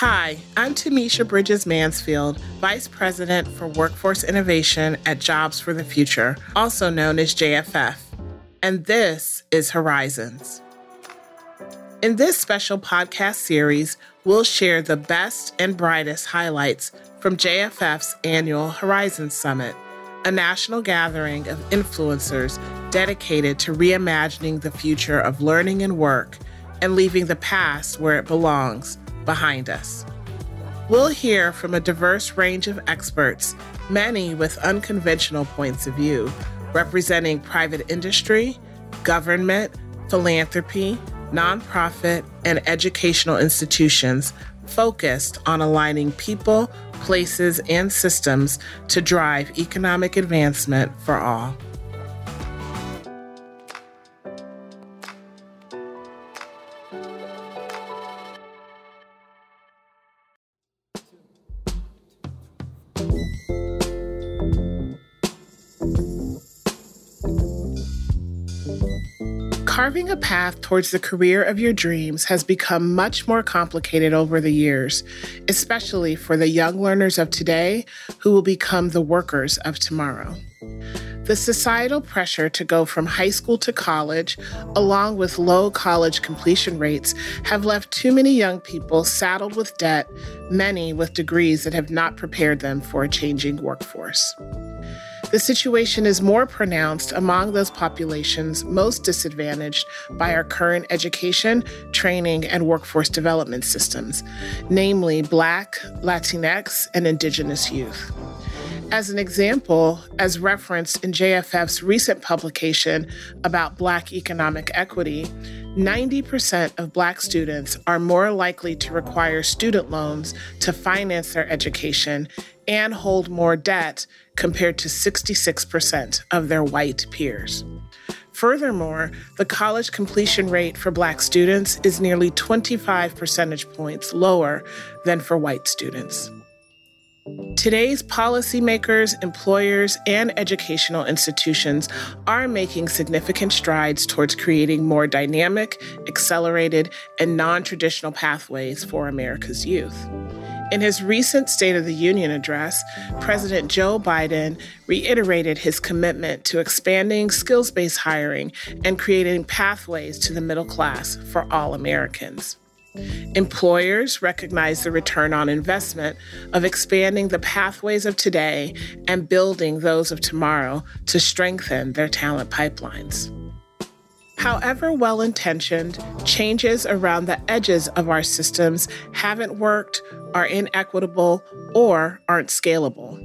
Hi, I'm Tameshia Bridges Mansfield, Vice President for Workforce Innovation at Jobs for the Future, also known as JFF. And this is Horizons. In this special podcast series, we'll share the best and brightest highlights from JFF's annual Horizons Summit, a national gathering of influencers dedicated to reimagining the future of learning and work and leaving the past where it belongs behind us. We'll hear from a diverse range of experts, many with unconventional points of view, representing private industry, government, philanthropy, nonprofit, and educational institutions focused on aligning people, places, and systems to drive economic advancement for all. Carving a path towards the career of your dreams has become much more complicated over the years, especially for the young learners of today who will become the workers of tomorrow. The societal pressure to go from high school to college, along with low college completion rates, have left too many young people saddled with debt, many with degrees that have not prepared them for a changing workforce. The situation is more pronounced among those populations most disadvantaged by our current education, training, and workforce development systems, namely Black, Latinx, and Indigenous youth. As an example, as referenced in JFF's recent publication about Black economic equity, 90% of Black students are more likely to require student loans to finance their education and hold more debt compared to 66% of their white peers. Furthermore, the college completion rate for Black students is nearly 25 percentage points lower than for white students. Today's policymakers, employers, and educational institutions are making significant strides towards creating more dynamic, accelerated, and non traditional pathways for America's youth. In his recent State of the Union address, President Joe Biden reiterated his commitment to expanding skills based hiring and creating pathways to the middle class for all Americans. Employers recognize the return on investment of expanding the pathways of today and building those of tomorrow to strengthen their talent pipelines. However well intentioned, changes around the edges of our systems haven't worked, are inequitable, or aren't scalable.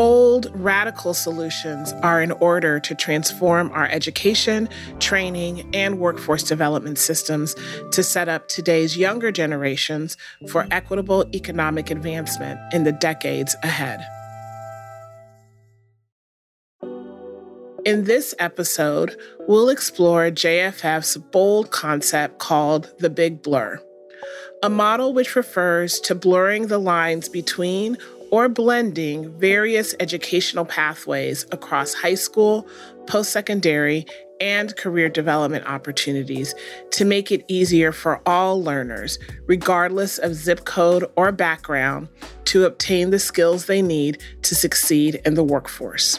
Bold, radical solutions are in order to transform our education, training, and workforce development systems to set up today's younger generations for equitable economic advancement in the decades ahead. In this episode, we'll explore JFF's bold concept called the Big Blur, a model which refers to blurring the lines between or blending various educational pathways across high school, post secondary, and career development opportunities to make it easier for all learners, regardless of zip code or background, to obtain the skills they need to succeed in the workforce.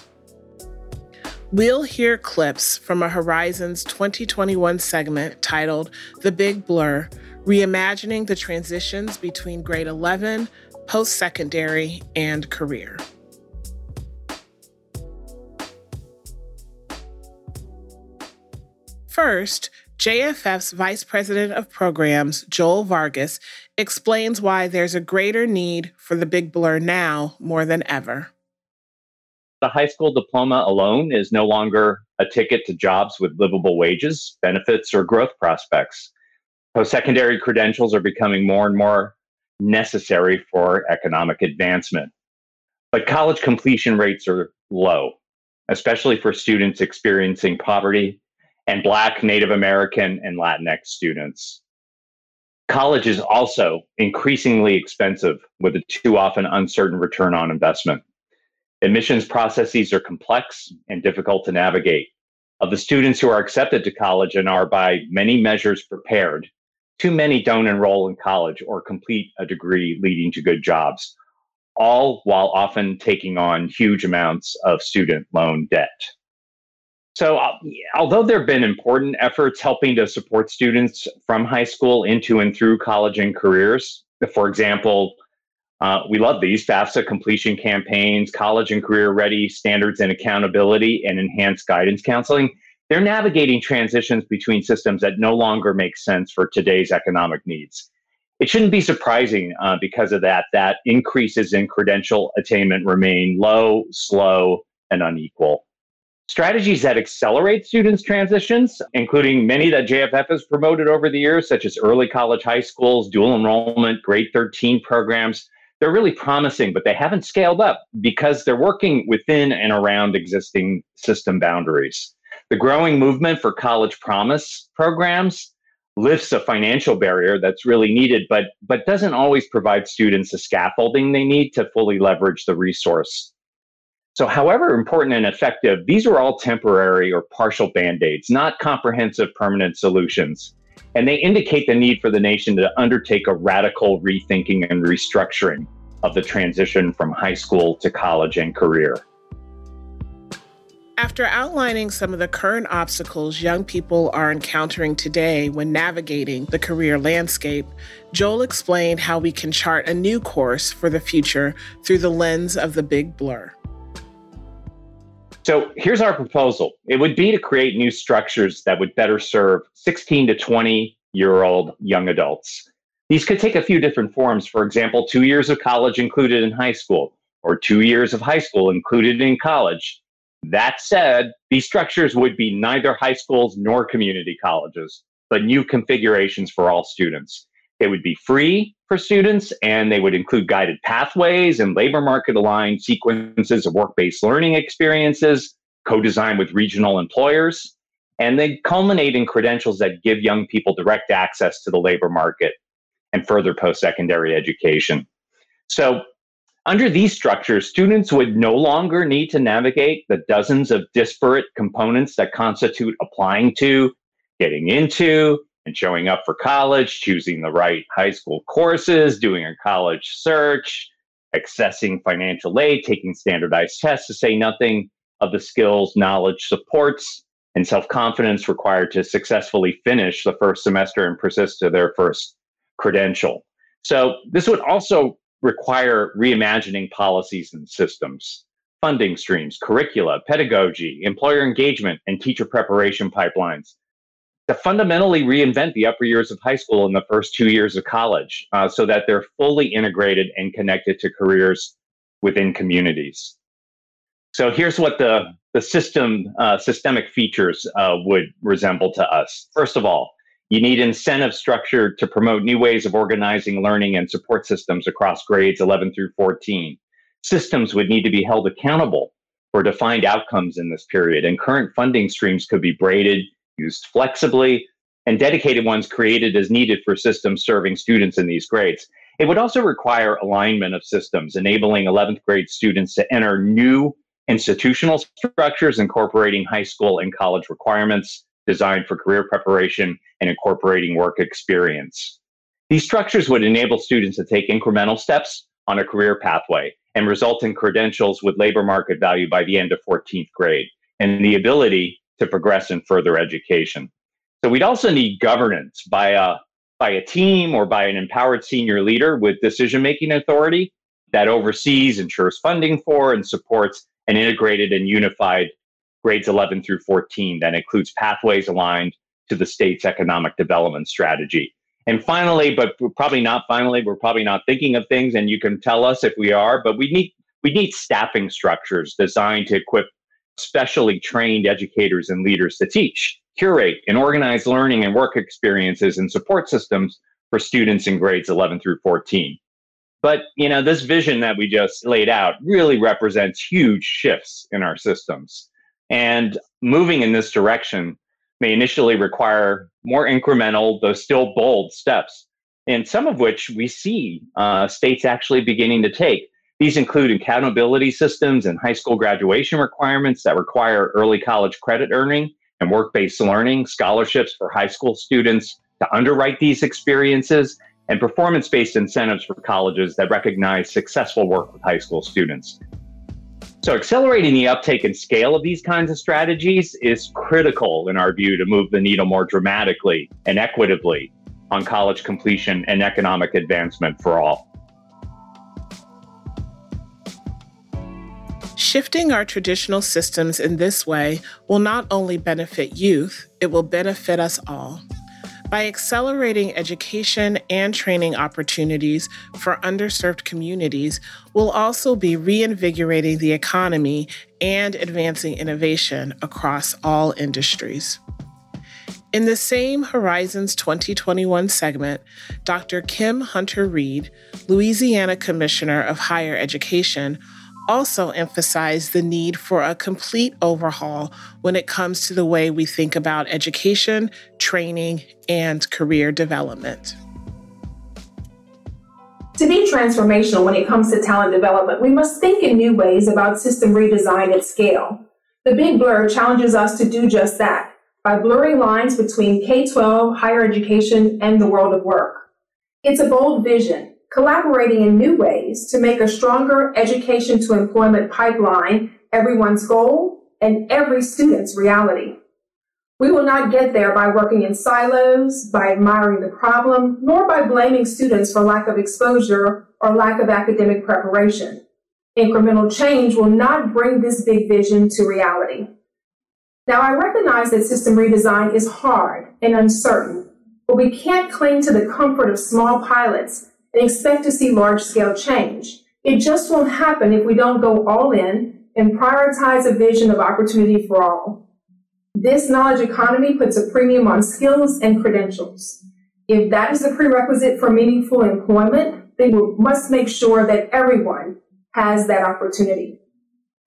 We'll hear clips from a Horizons 2021 segment titled The Big Blur Reimagining the Transitions Between Grade 11, Post Secondary, and Career. First, JFF's Vice President of Programs, Joel Vargas, explains why there's a greater need for the Big Blur now more than ever the high school diploma alone is no longer a ticket to jobs with livable wages, benefits, or growth prospects. Post secondary credentials are becoming more and more necessary for economic advancement. But college completion rates are low, especially for students experiencing poverty and Black, Native American, and Latinx students. College is also increasingly expensive with a too often uncertain return on investment. Admissions processes are complex and difficult to navigate. Of the students who are accepted to college and are by many measures prepared, too many don't enroll in college or complete a degree leading to good jobs, all while often taking on huge amounts of student loan debt. So, uh, although there have been important efforts helping to support students from high school into and through college and careers, for example, uh, we love these FAFSA completion campaigns, college and career ready standards and accountability, and enhanced guidance counseling. They're navigating transitions between systems that no longer make sense for today's economic needs. It shouldn't be surprising uh, because of that, that increases in credential attainment remain low, slow, and unequal strategies that accelerate students' transitions, including many that JFF has promoted over the years, such as early college high schools, dual enrollment, grade 13 programs. They're really promising, but they haven't scaled up because they're working within and around existing system boundaries. The growing movement for college promise programs lifts a financial barrier that's really needed, but, but doesn't always provide students the scaffolding they need to fully leverage the resource. So, however important and effective, these are all temporary or partial band aids, not comprehensive permanent solutions. And they indicate the need for the nation to undertake a radical rethinking and restructuring of the transition from high school to college and career. After outlining some of the current obstacles young people are encountering today when navigating the career landscape, Joel explained how we can chart a new course for the future through the lens of the big blur. So here's our proposal it would be to create new structures that would better serve 16 to 20 year old young adults. These could take a few different forms. For example, two years of college included in high school, or two years of high school included in college. That said, these structures would be neither high schools nor community colleges, but new configurations for all students. They would be free for students and they would include guided pathways and labor market aligned sequences of work based learning experiences, co designed with regional employers. And they culminate in credentials that give young people direct access to the labor market and further post secondary education. So, under these structures, students would no longer need to navigate the dozens of disparate components that constitute applying to, getting into, and showing up for college, choosing the right high school courses, doing a college search, accessing financial aid, taking standardized tests, to say nothing of the skills, knowledge, supports, and self confidence required to successfully finish the first semester and persist to their first credential. So, this would also require reimagining policies and systems, funding streams, curricula, pedagogy, employer engagement, and teacher preparation pipelines to fundamentally reinvent the upper years of high school and the first two years of college uh, so that they're fully integrated and connected to careers within communities. So here's what the, the system uh, systemic features uh, would resemble to us. First of all, you need incentive structure to promote new ways of organizing learning and support systems across grades 11 through 14. Systems would need to be held accountable for defined outcomes in this period, and current funding streams could be braided used flexibly, and dedicated ones created as needed for systems serving students in these grades. It would also require alignment of systems, enabling 11th grade students to enter new institutional structures incorporating high school and college requirements designed for career preparation and incorporating work experience. These structures would enable students to take incremental steps on a career pathway and result in credentials with labor market value by the end of 14th grade and the ability to progress in further education. So we'd also need governance by a by a team or by an empowered senior leader with decision making authority that oversees, ensures funding for, and supports an integrated and unified grades 11 through 14 that includes pathways aligned to the state's economic development strategy. And finally, but probably not finally, we're probably not thinking of things, and you can tell us if we are, but we need we need staffing structures designed to equip specially trained educators and leaders to teach, curate, and organize learning and work experiences and support systems for students in grades 11 through 14. But, you know, this vision that we just laid out really represents huge shifts in our systems. And moving in this direction may initially require more incremental, though still bold steps, and some of which we see uh, states actually beginning to take. These include accountability systems and high school graduation requirements that require early college credit earning and work based learning, scholarships for high school students to underwrite these experiences and performance based incentives for colleges that recognize successful work with high school students. So, accelerating the uptake and scale of these kinds of strategies is critical, in our view, to move the needle more dramatically and equitably on college completion and economic advancement for all. Shifting our traditional systems in this way will not only benefit youth, it will benefit us all. By accelerating education and training opportunities for underserved communities, we'll also be reinvigorating the economy and advancing innovation across all industries. In the same Horizons 2021 segment, Dr. Kim Hunter Reed, Louisiana Commissioner of Higher Education, also emphasized the need for a complete overhaul when it comes to the way we think about education, training, and career development. To be transformational when it comes to talent development, we must think in new ways about system redesign at scale. The Big Blur challenges us to do just that by blurring lines between K 12, higher education, and the world of work. It's a bold vision, collaborating in new ways to make a stronger education to employment pipeline everyone's goal and every student's reality. We will not get there by working in silos, by admiring the problem, nor by blaming students for lack of exposure or lack of academic preparation. Incremental change will not bring this big vision to reality. Now, I recognize that system redesign is hard and uncertain, but we can't cling to the comfort of small pilots and expect to see large scale change. It just won't happen if we don't go all in and prioritize a vision of opportunity for all. This knowledge economy puts a premium on skills and credentials. If that is a prerequisite for meaningful employment, then we must make sure that everyone has that opportunity.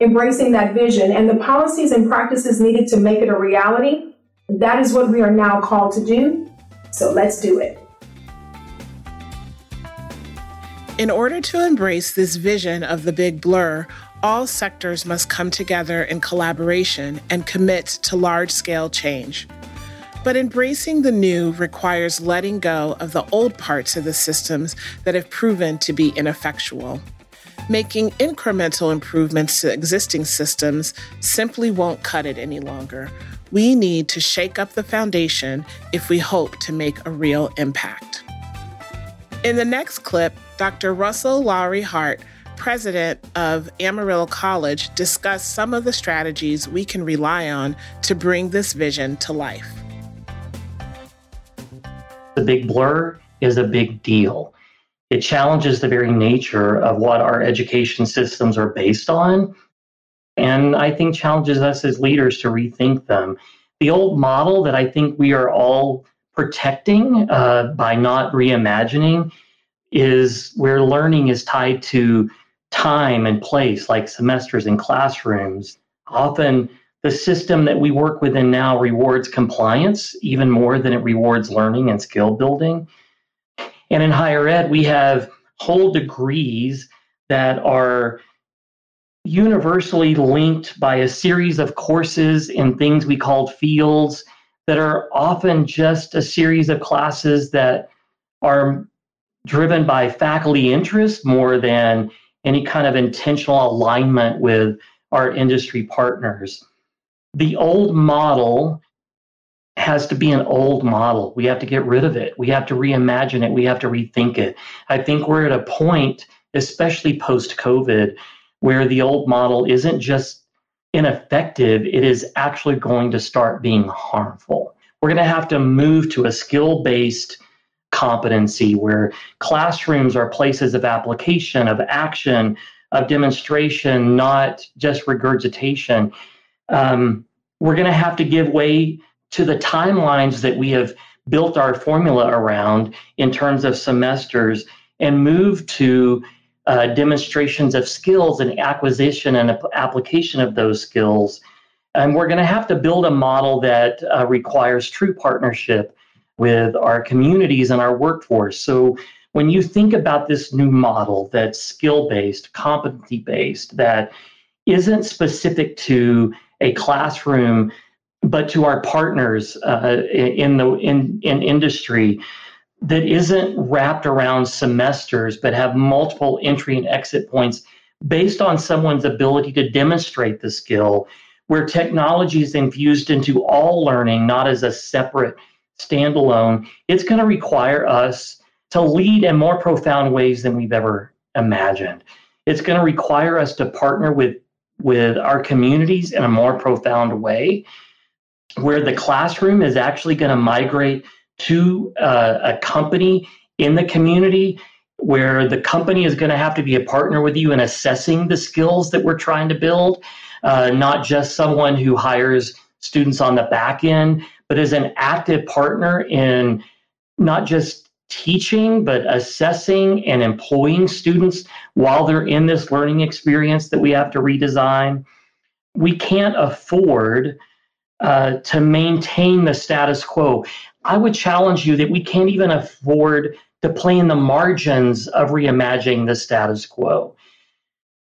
Embracing that vision and the policies and practices needed to make it a reality, that is what we are now called to do. So let's do it. In order to embrace this vision of the big blur, all sectors must come together in collaboration and commit to large scale change. But embracing the new requires letting go of the old parts of the systems that have proven to be ineffectual. Making incremental improvements to existing systems simply won't cut it any longer. We need to shake up the foundation if we hope to make a real impact. In the next clip, Dr. Russell Lowery Hart, president of Amarillo College, discussed some of the strategies we can rely on to bring this vision to life. The big blur is a big deal. It challenges the very nature of what our education systems are based on. And I think challenges us as leaders to rethink them. The old model that I think we are all protecting uh, by not reimagining is where learning is tied to time and place, like semesters and classrooms. Often, the system that we work within now rewards compliance even more than it rewards learning and skill building. And in higher ed, we have whole degrees that are universally linked by a series of courses in things we call fields that are often just a series of classes that are driven by faculty interest more than any kind of intentional alignment with our industry partners. The old model has to be an old model. We have to get rid of it. We have to reimagine it. We have to rethink it. I think we're at a point, especially post COVID, where the old model isn't just ineffective, it is actually going to start being harmful. We're going to have to move to a skill based competency, where classrooms are places of application, of action, of demonstration, not just regurgitation. Um, we're going to have to give way to the timelines that we have built our formula around in terms of semesters and move to uh, demonstrations of skills and acquisition and application of those skills. And we're going to have to build a model that uh, requires true partnership with our communities and our workforce. So when you think about this new model that's skill based, competency based, that isn't specific to a classroom but to our partners uh, in the in, in industry that isn't wrapped around semesters but have multiple entry and exit points based on someone's ability to demonstrate the skill where technology is infused into all learning not as a separate standalone it's going to require us to lead in more profound ways than we've ever imagined. It's going to require us to partner with with our communities in a more profound way where the classroom is actually going to migrate to uh, a company in the community where the company is going to have to be a partner with you in assessing the skills that we're trying to build, uh, not just someone who hires students on the back end, but as an active partner in not just teaching, but assessing and employing students while they're in this learning experience that we have to redesign. We can't afford uh, to maintain the status quo. I would challenge you that we can't even afford to play in the margins of reimagining the status quo.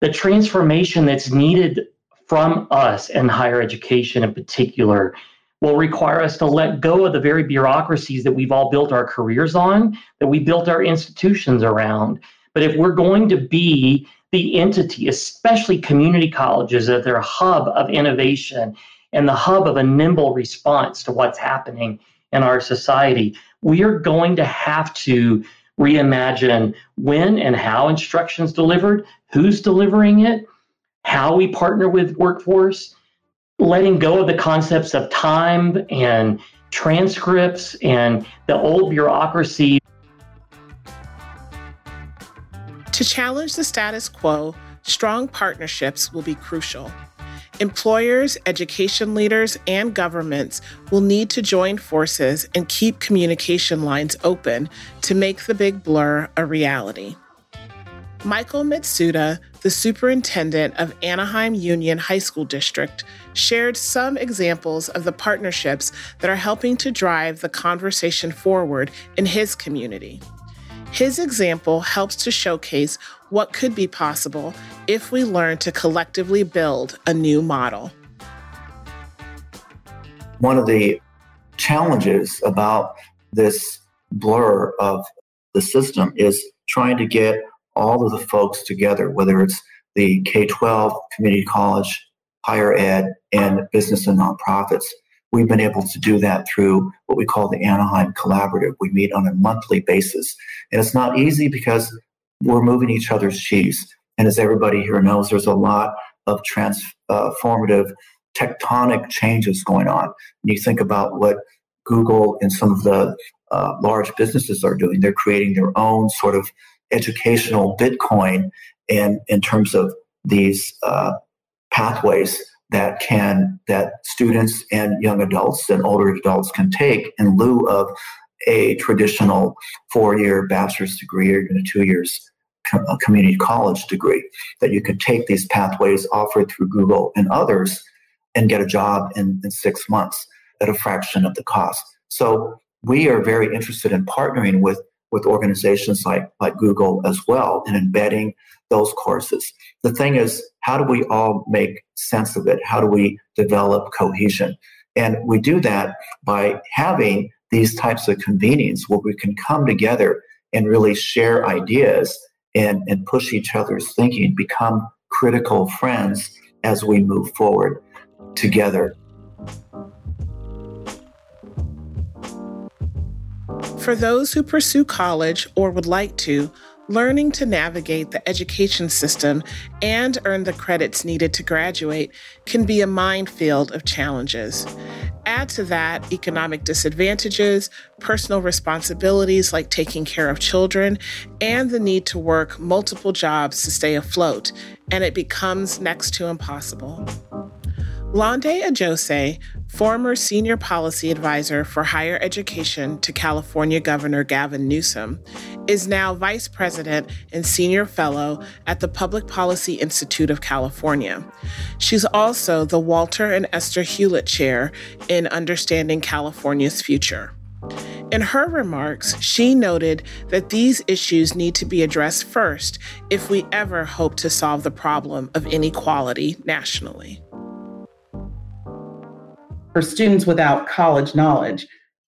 The transformation that's needed from us and higher education in particular will require us to let go of the very bureaucracies that we've all built our careers on, that we built our institutions around. But if we're going to be the entity, especially community colleges, that they're a hub of innovation and the hub of a nimble response to what's happening in our society, we are going to have to reimagine when and how instruction is delivered, who's delivering it, how we partner with workforce, letting go of the concepts of time and transcripts and the old bureaucracy. To challenge the status quo, strong partnerships will be crucial. Employers, education leaders, and governments will need to join forces and keep communication lines open to make the big blur a reality. Michael Matsuda, the superintendent of Anaheim Union High School District, shared some examples of the partnerships that are helping to drive the conversation forward in his community. His example helps to showcase what could be possible if we learn to collectively build a new model. One of the challenges about this blur of the system is trying to get all of the folks together, whether it's the K 12, community college, higher ed, and business and nonprofits. We've been able to do that through what we call the Anaheim Collaborative. We meet on a monthly basis. And it's not easy because we're moving each other's cheese. And as everybody here knows, there's a lot of transformative tectonic changes going on. And you think about what Google and some of the uh, large businesses are doing. They're creating their own sort of educational Bitcoin in, in terms of these uh, pathways that can that students and young adults and older adults can take in lieu of a traditional four-year bachelor's degree or even a two years community college degree that you could take these pathways offered through google and others and get a job in, in six months at a fraction of the cost. So we are very interested in partnering with with organizations like like google as well and embedding those courses. The thing is how do we all make sense of it? How do we develop cohesion? And we do that by having these types of convenings where we can come together and really share ideas and, and push each other's thinking, become critical friends as we move forward together. For those who pursue college or would like to, learning to navigate the education system and earn the credits needed to graduate can be a minefield of challenges. Add to that economic disadvantages, personal responsibilities like taking care of children, and the need to work multiple jobs to stay afloat, and it becomes next to impossible. Lande Ajose, former senior policy advisor for higher education to California Governor Gavin Newsom, is now vice president and senior fellow at the Public Policy Institute of California. She's also the Walter and Esther Hewlett Chair in Understanding California's Future. In her remarks, she noted that these issues need to be addressed first if we ever hope to solve the problem of inequality nationally for students without college knowledge,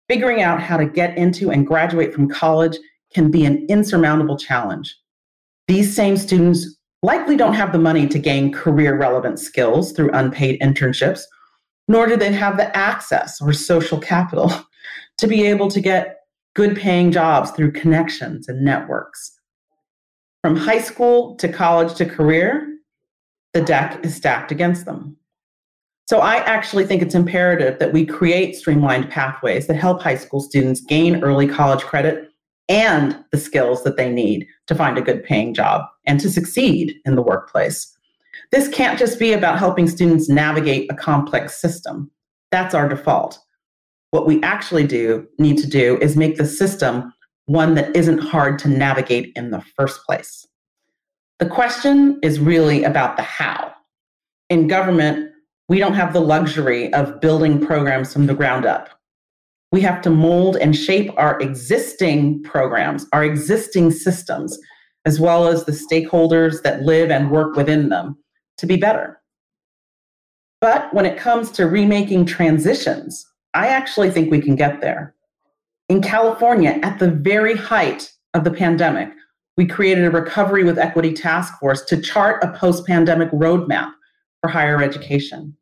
figuring out how to get into and graduate from college can be an insurmountable challenge. These same students likely don't have the money to gain career relevant skills through unpaid internships, nor do they have the access or social capital to be able to get good paying jobs through connections and networks. From high school to college to career, the deck is stacked against them. So I actually think it's imperative that we create streamlined pathways that help high school students gain early college credit and the skills that they need to find a good paying job and to succeed in the workplace. This can't just be about helping students navigate a complex system. That's our default. What we actually do need to do is make the system one that isn't hard to navigate in the first place. The question is really about the how. In government, we don't have the luxury of building programs from the ground up. We have to mold and shape our existing programs, our existing systems, as well as the stakeholders that live and work within them to be better. But when it comes to remaking transitions, I actually think we can get there. In California, at the very height of the pandemic, we created a recovery with equity task force to chart a post pandemic roadmap for higher education.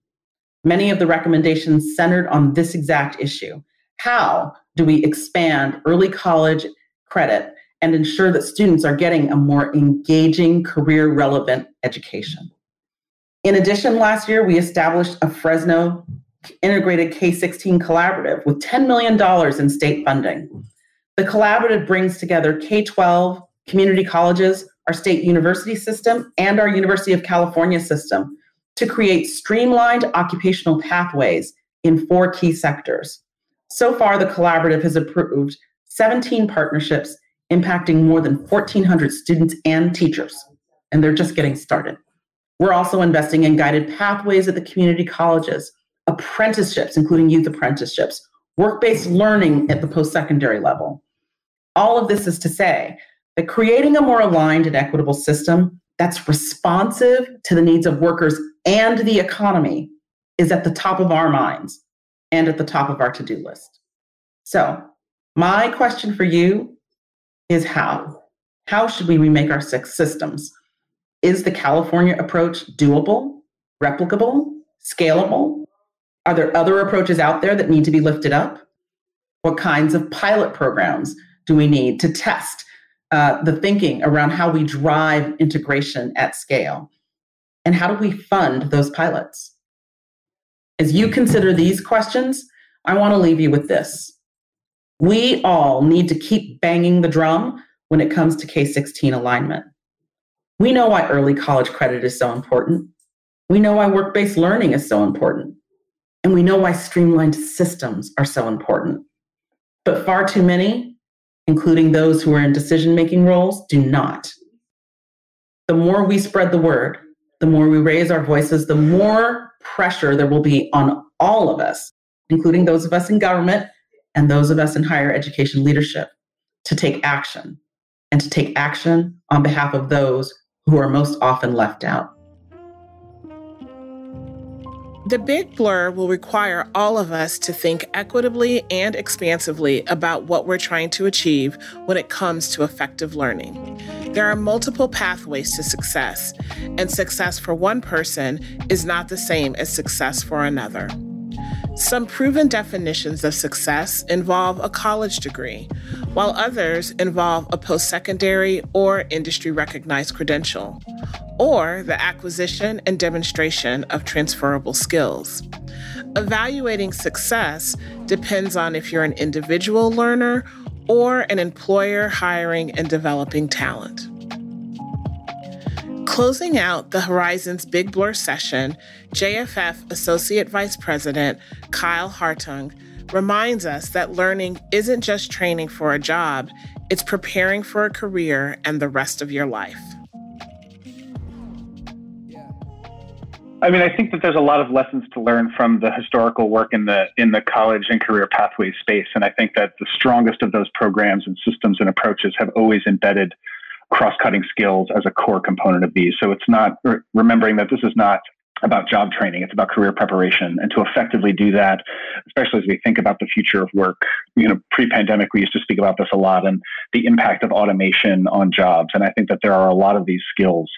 Many of the recommendations centered on this exact issue. How do we expand early college credit and ensure that students are getting a more engaging, career relevant education? In addition, last year we established a Fresno integrated K 16 collaborative with $10 million in state funding. The collaborative brings together K 12, community colleges, our state university system, and our University of California system to create streamlined occupational pathways in four key sectors. So far, the collaborative has approved 17 partnerships impacting more than 1,400 students and teachers, and they're just getting started. We're also investing in guided pathways at the community colleges, apprenticeships, including youth apprenticeships, work based learning at the post secondary level. All of this is to say that creating a more aligned and equitable system that's responsive to the needs of workers and the economy is at the top of our minds and at the top of our to do list. So, my question for you is how? How should we remake our six systems? Is the California approach doable, replicable, scalable? Are there other approaches out there that need to be lifted up? What kinds of pilot programs do we need to test uh, the thinking around how we drive integration at scale? And how do we fund those pilots? As you consider these questions, I want to leave you with this. We all need to keep banging the drum when it comes to K 16 alignment. We know why early college credit is so important. We know why work based learning is so important. And we know why streamlined systems are so important. But far too many, including those who are in decision making roles, do not. The more we spread the word, the more we raise our voices, the more pressure there will be on all of us, including those of us in government and those of us in higher education leadership, to take action and to take action on behalf of those who are most often left out. The big blur will require all of us to think equitably and expansively about what we're trying to achieve when it comes to effective learning. There are multiple pathways to success, and success for one person is not the same as success for another. Some proven definitions of success involve a college degree, while others involve a post secondary or industry recognized credential, or the acquisition and demonstration of transferable skills. Evaluating success depends on if you're an individual learner or an employer hiring and developing talent. Closing out the Horizons Big Blur session, JFF Associate Vice President Kyle Hartung reminds us that learning isn't just training for a job, it's preparing for a career and the rest of your life. I mean, I think that there's a lot of lessons to learn from the historical work in the in the college and career pathway space, and I think that the strongest of those programs and systems and approaches have always embedded cross-cutting skills as a core component of these. So it's not remembering that this is not about job training. It's about career preparation. And to effectively do that, especially as we think about the future of work, you know, pre-pandemic, we used to speak about this a lot and the impact of automation on jobs. And I think that there are a lot of these skills.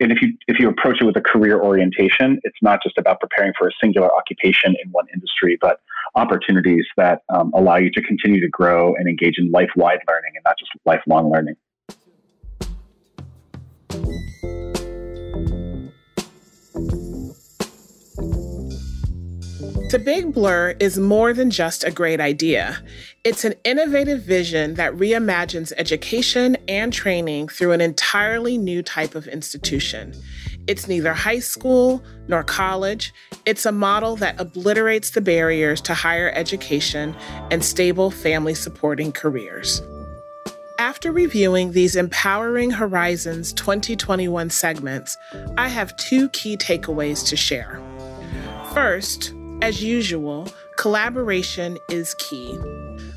And if you if you approach it with a career orientation, it's not just about preparing for a singular occupation in one industry, but opportunities that um, allow you to continue to grow and engage in life-wide learning and not just lifelong learning. The Big Blur is more than just a great idea. It's an innovative vision that reimagines education and training through an entirely new type of institution. It's neither high school nor college. It's a model that obliterates the barriers to higher education and stable family supporting careers. After reviewing these Empowering Horizons 2021 segments, I have two key takeaways to share. First, as usual, collaboration is key.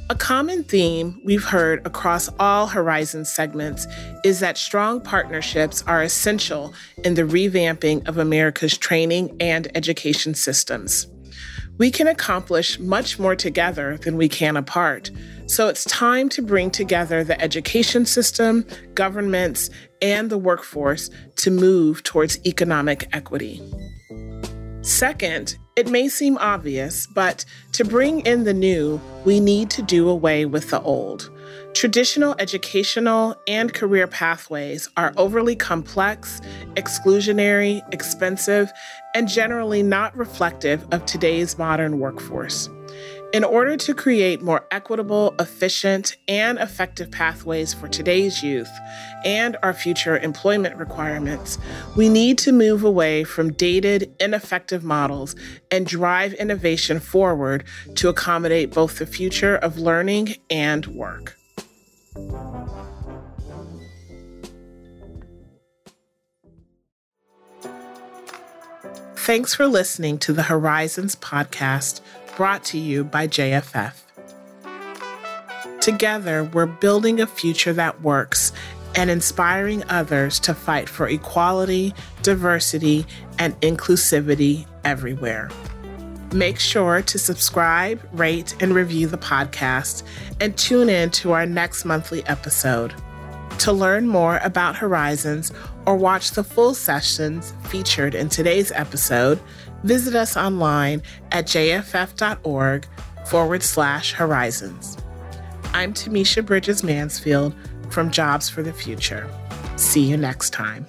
A common theme we've heard across all Horizon segments is that strong partnerships are essential in the revamping of America's training and education systems. We can accomplish much more together than we can apart. So it's time to bring together the education system, governments, and the workforce to move towards economic equity. Second, it may seem obvious, but to bring in the new, we need to do away with the old. Traditional educational and career pathways are overly complex, exclusionary, expensive, and generally not reflective of today's modern workforce. In order to create more equitable, efficient, and effective pathways for today's youth and our future employment requirements, we need to move away from dated, ineffective models and drive innovation forward to accommodate both the future of learning and work. Thanks for listening to the Horizons podcast brought to you by JFF. Together, we're building a future that works and inspiring others to fight for equality, diversity, and inclusivity everywhere. Make sure to subscribe, rate, and review the podcast, and tune in to our next monthly episode. To learn more about Horizons or watch the full sessions featured in today's episode, visit us online at jff.org forward slash horizons. I'm Tameshia Bridges Mansfield from Jobs for the Future. See you next time.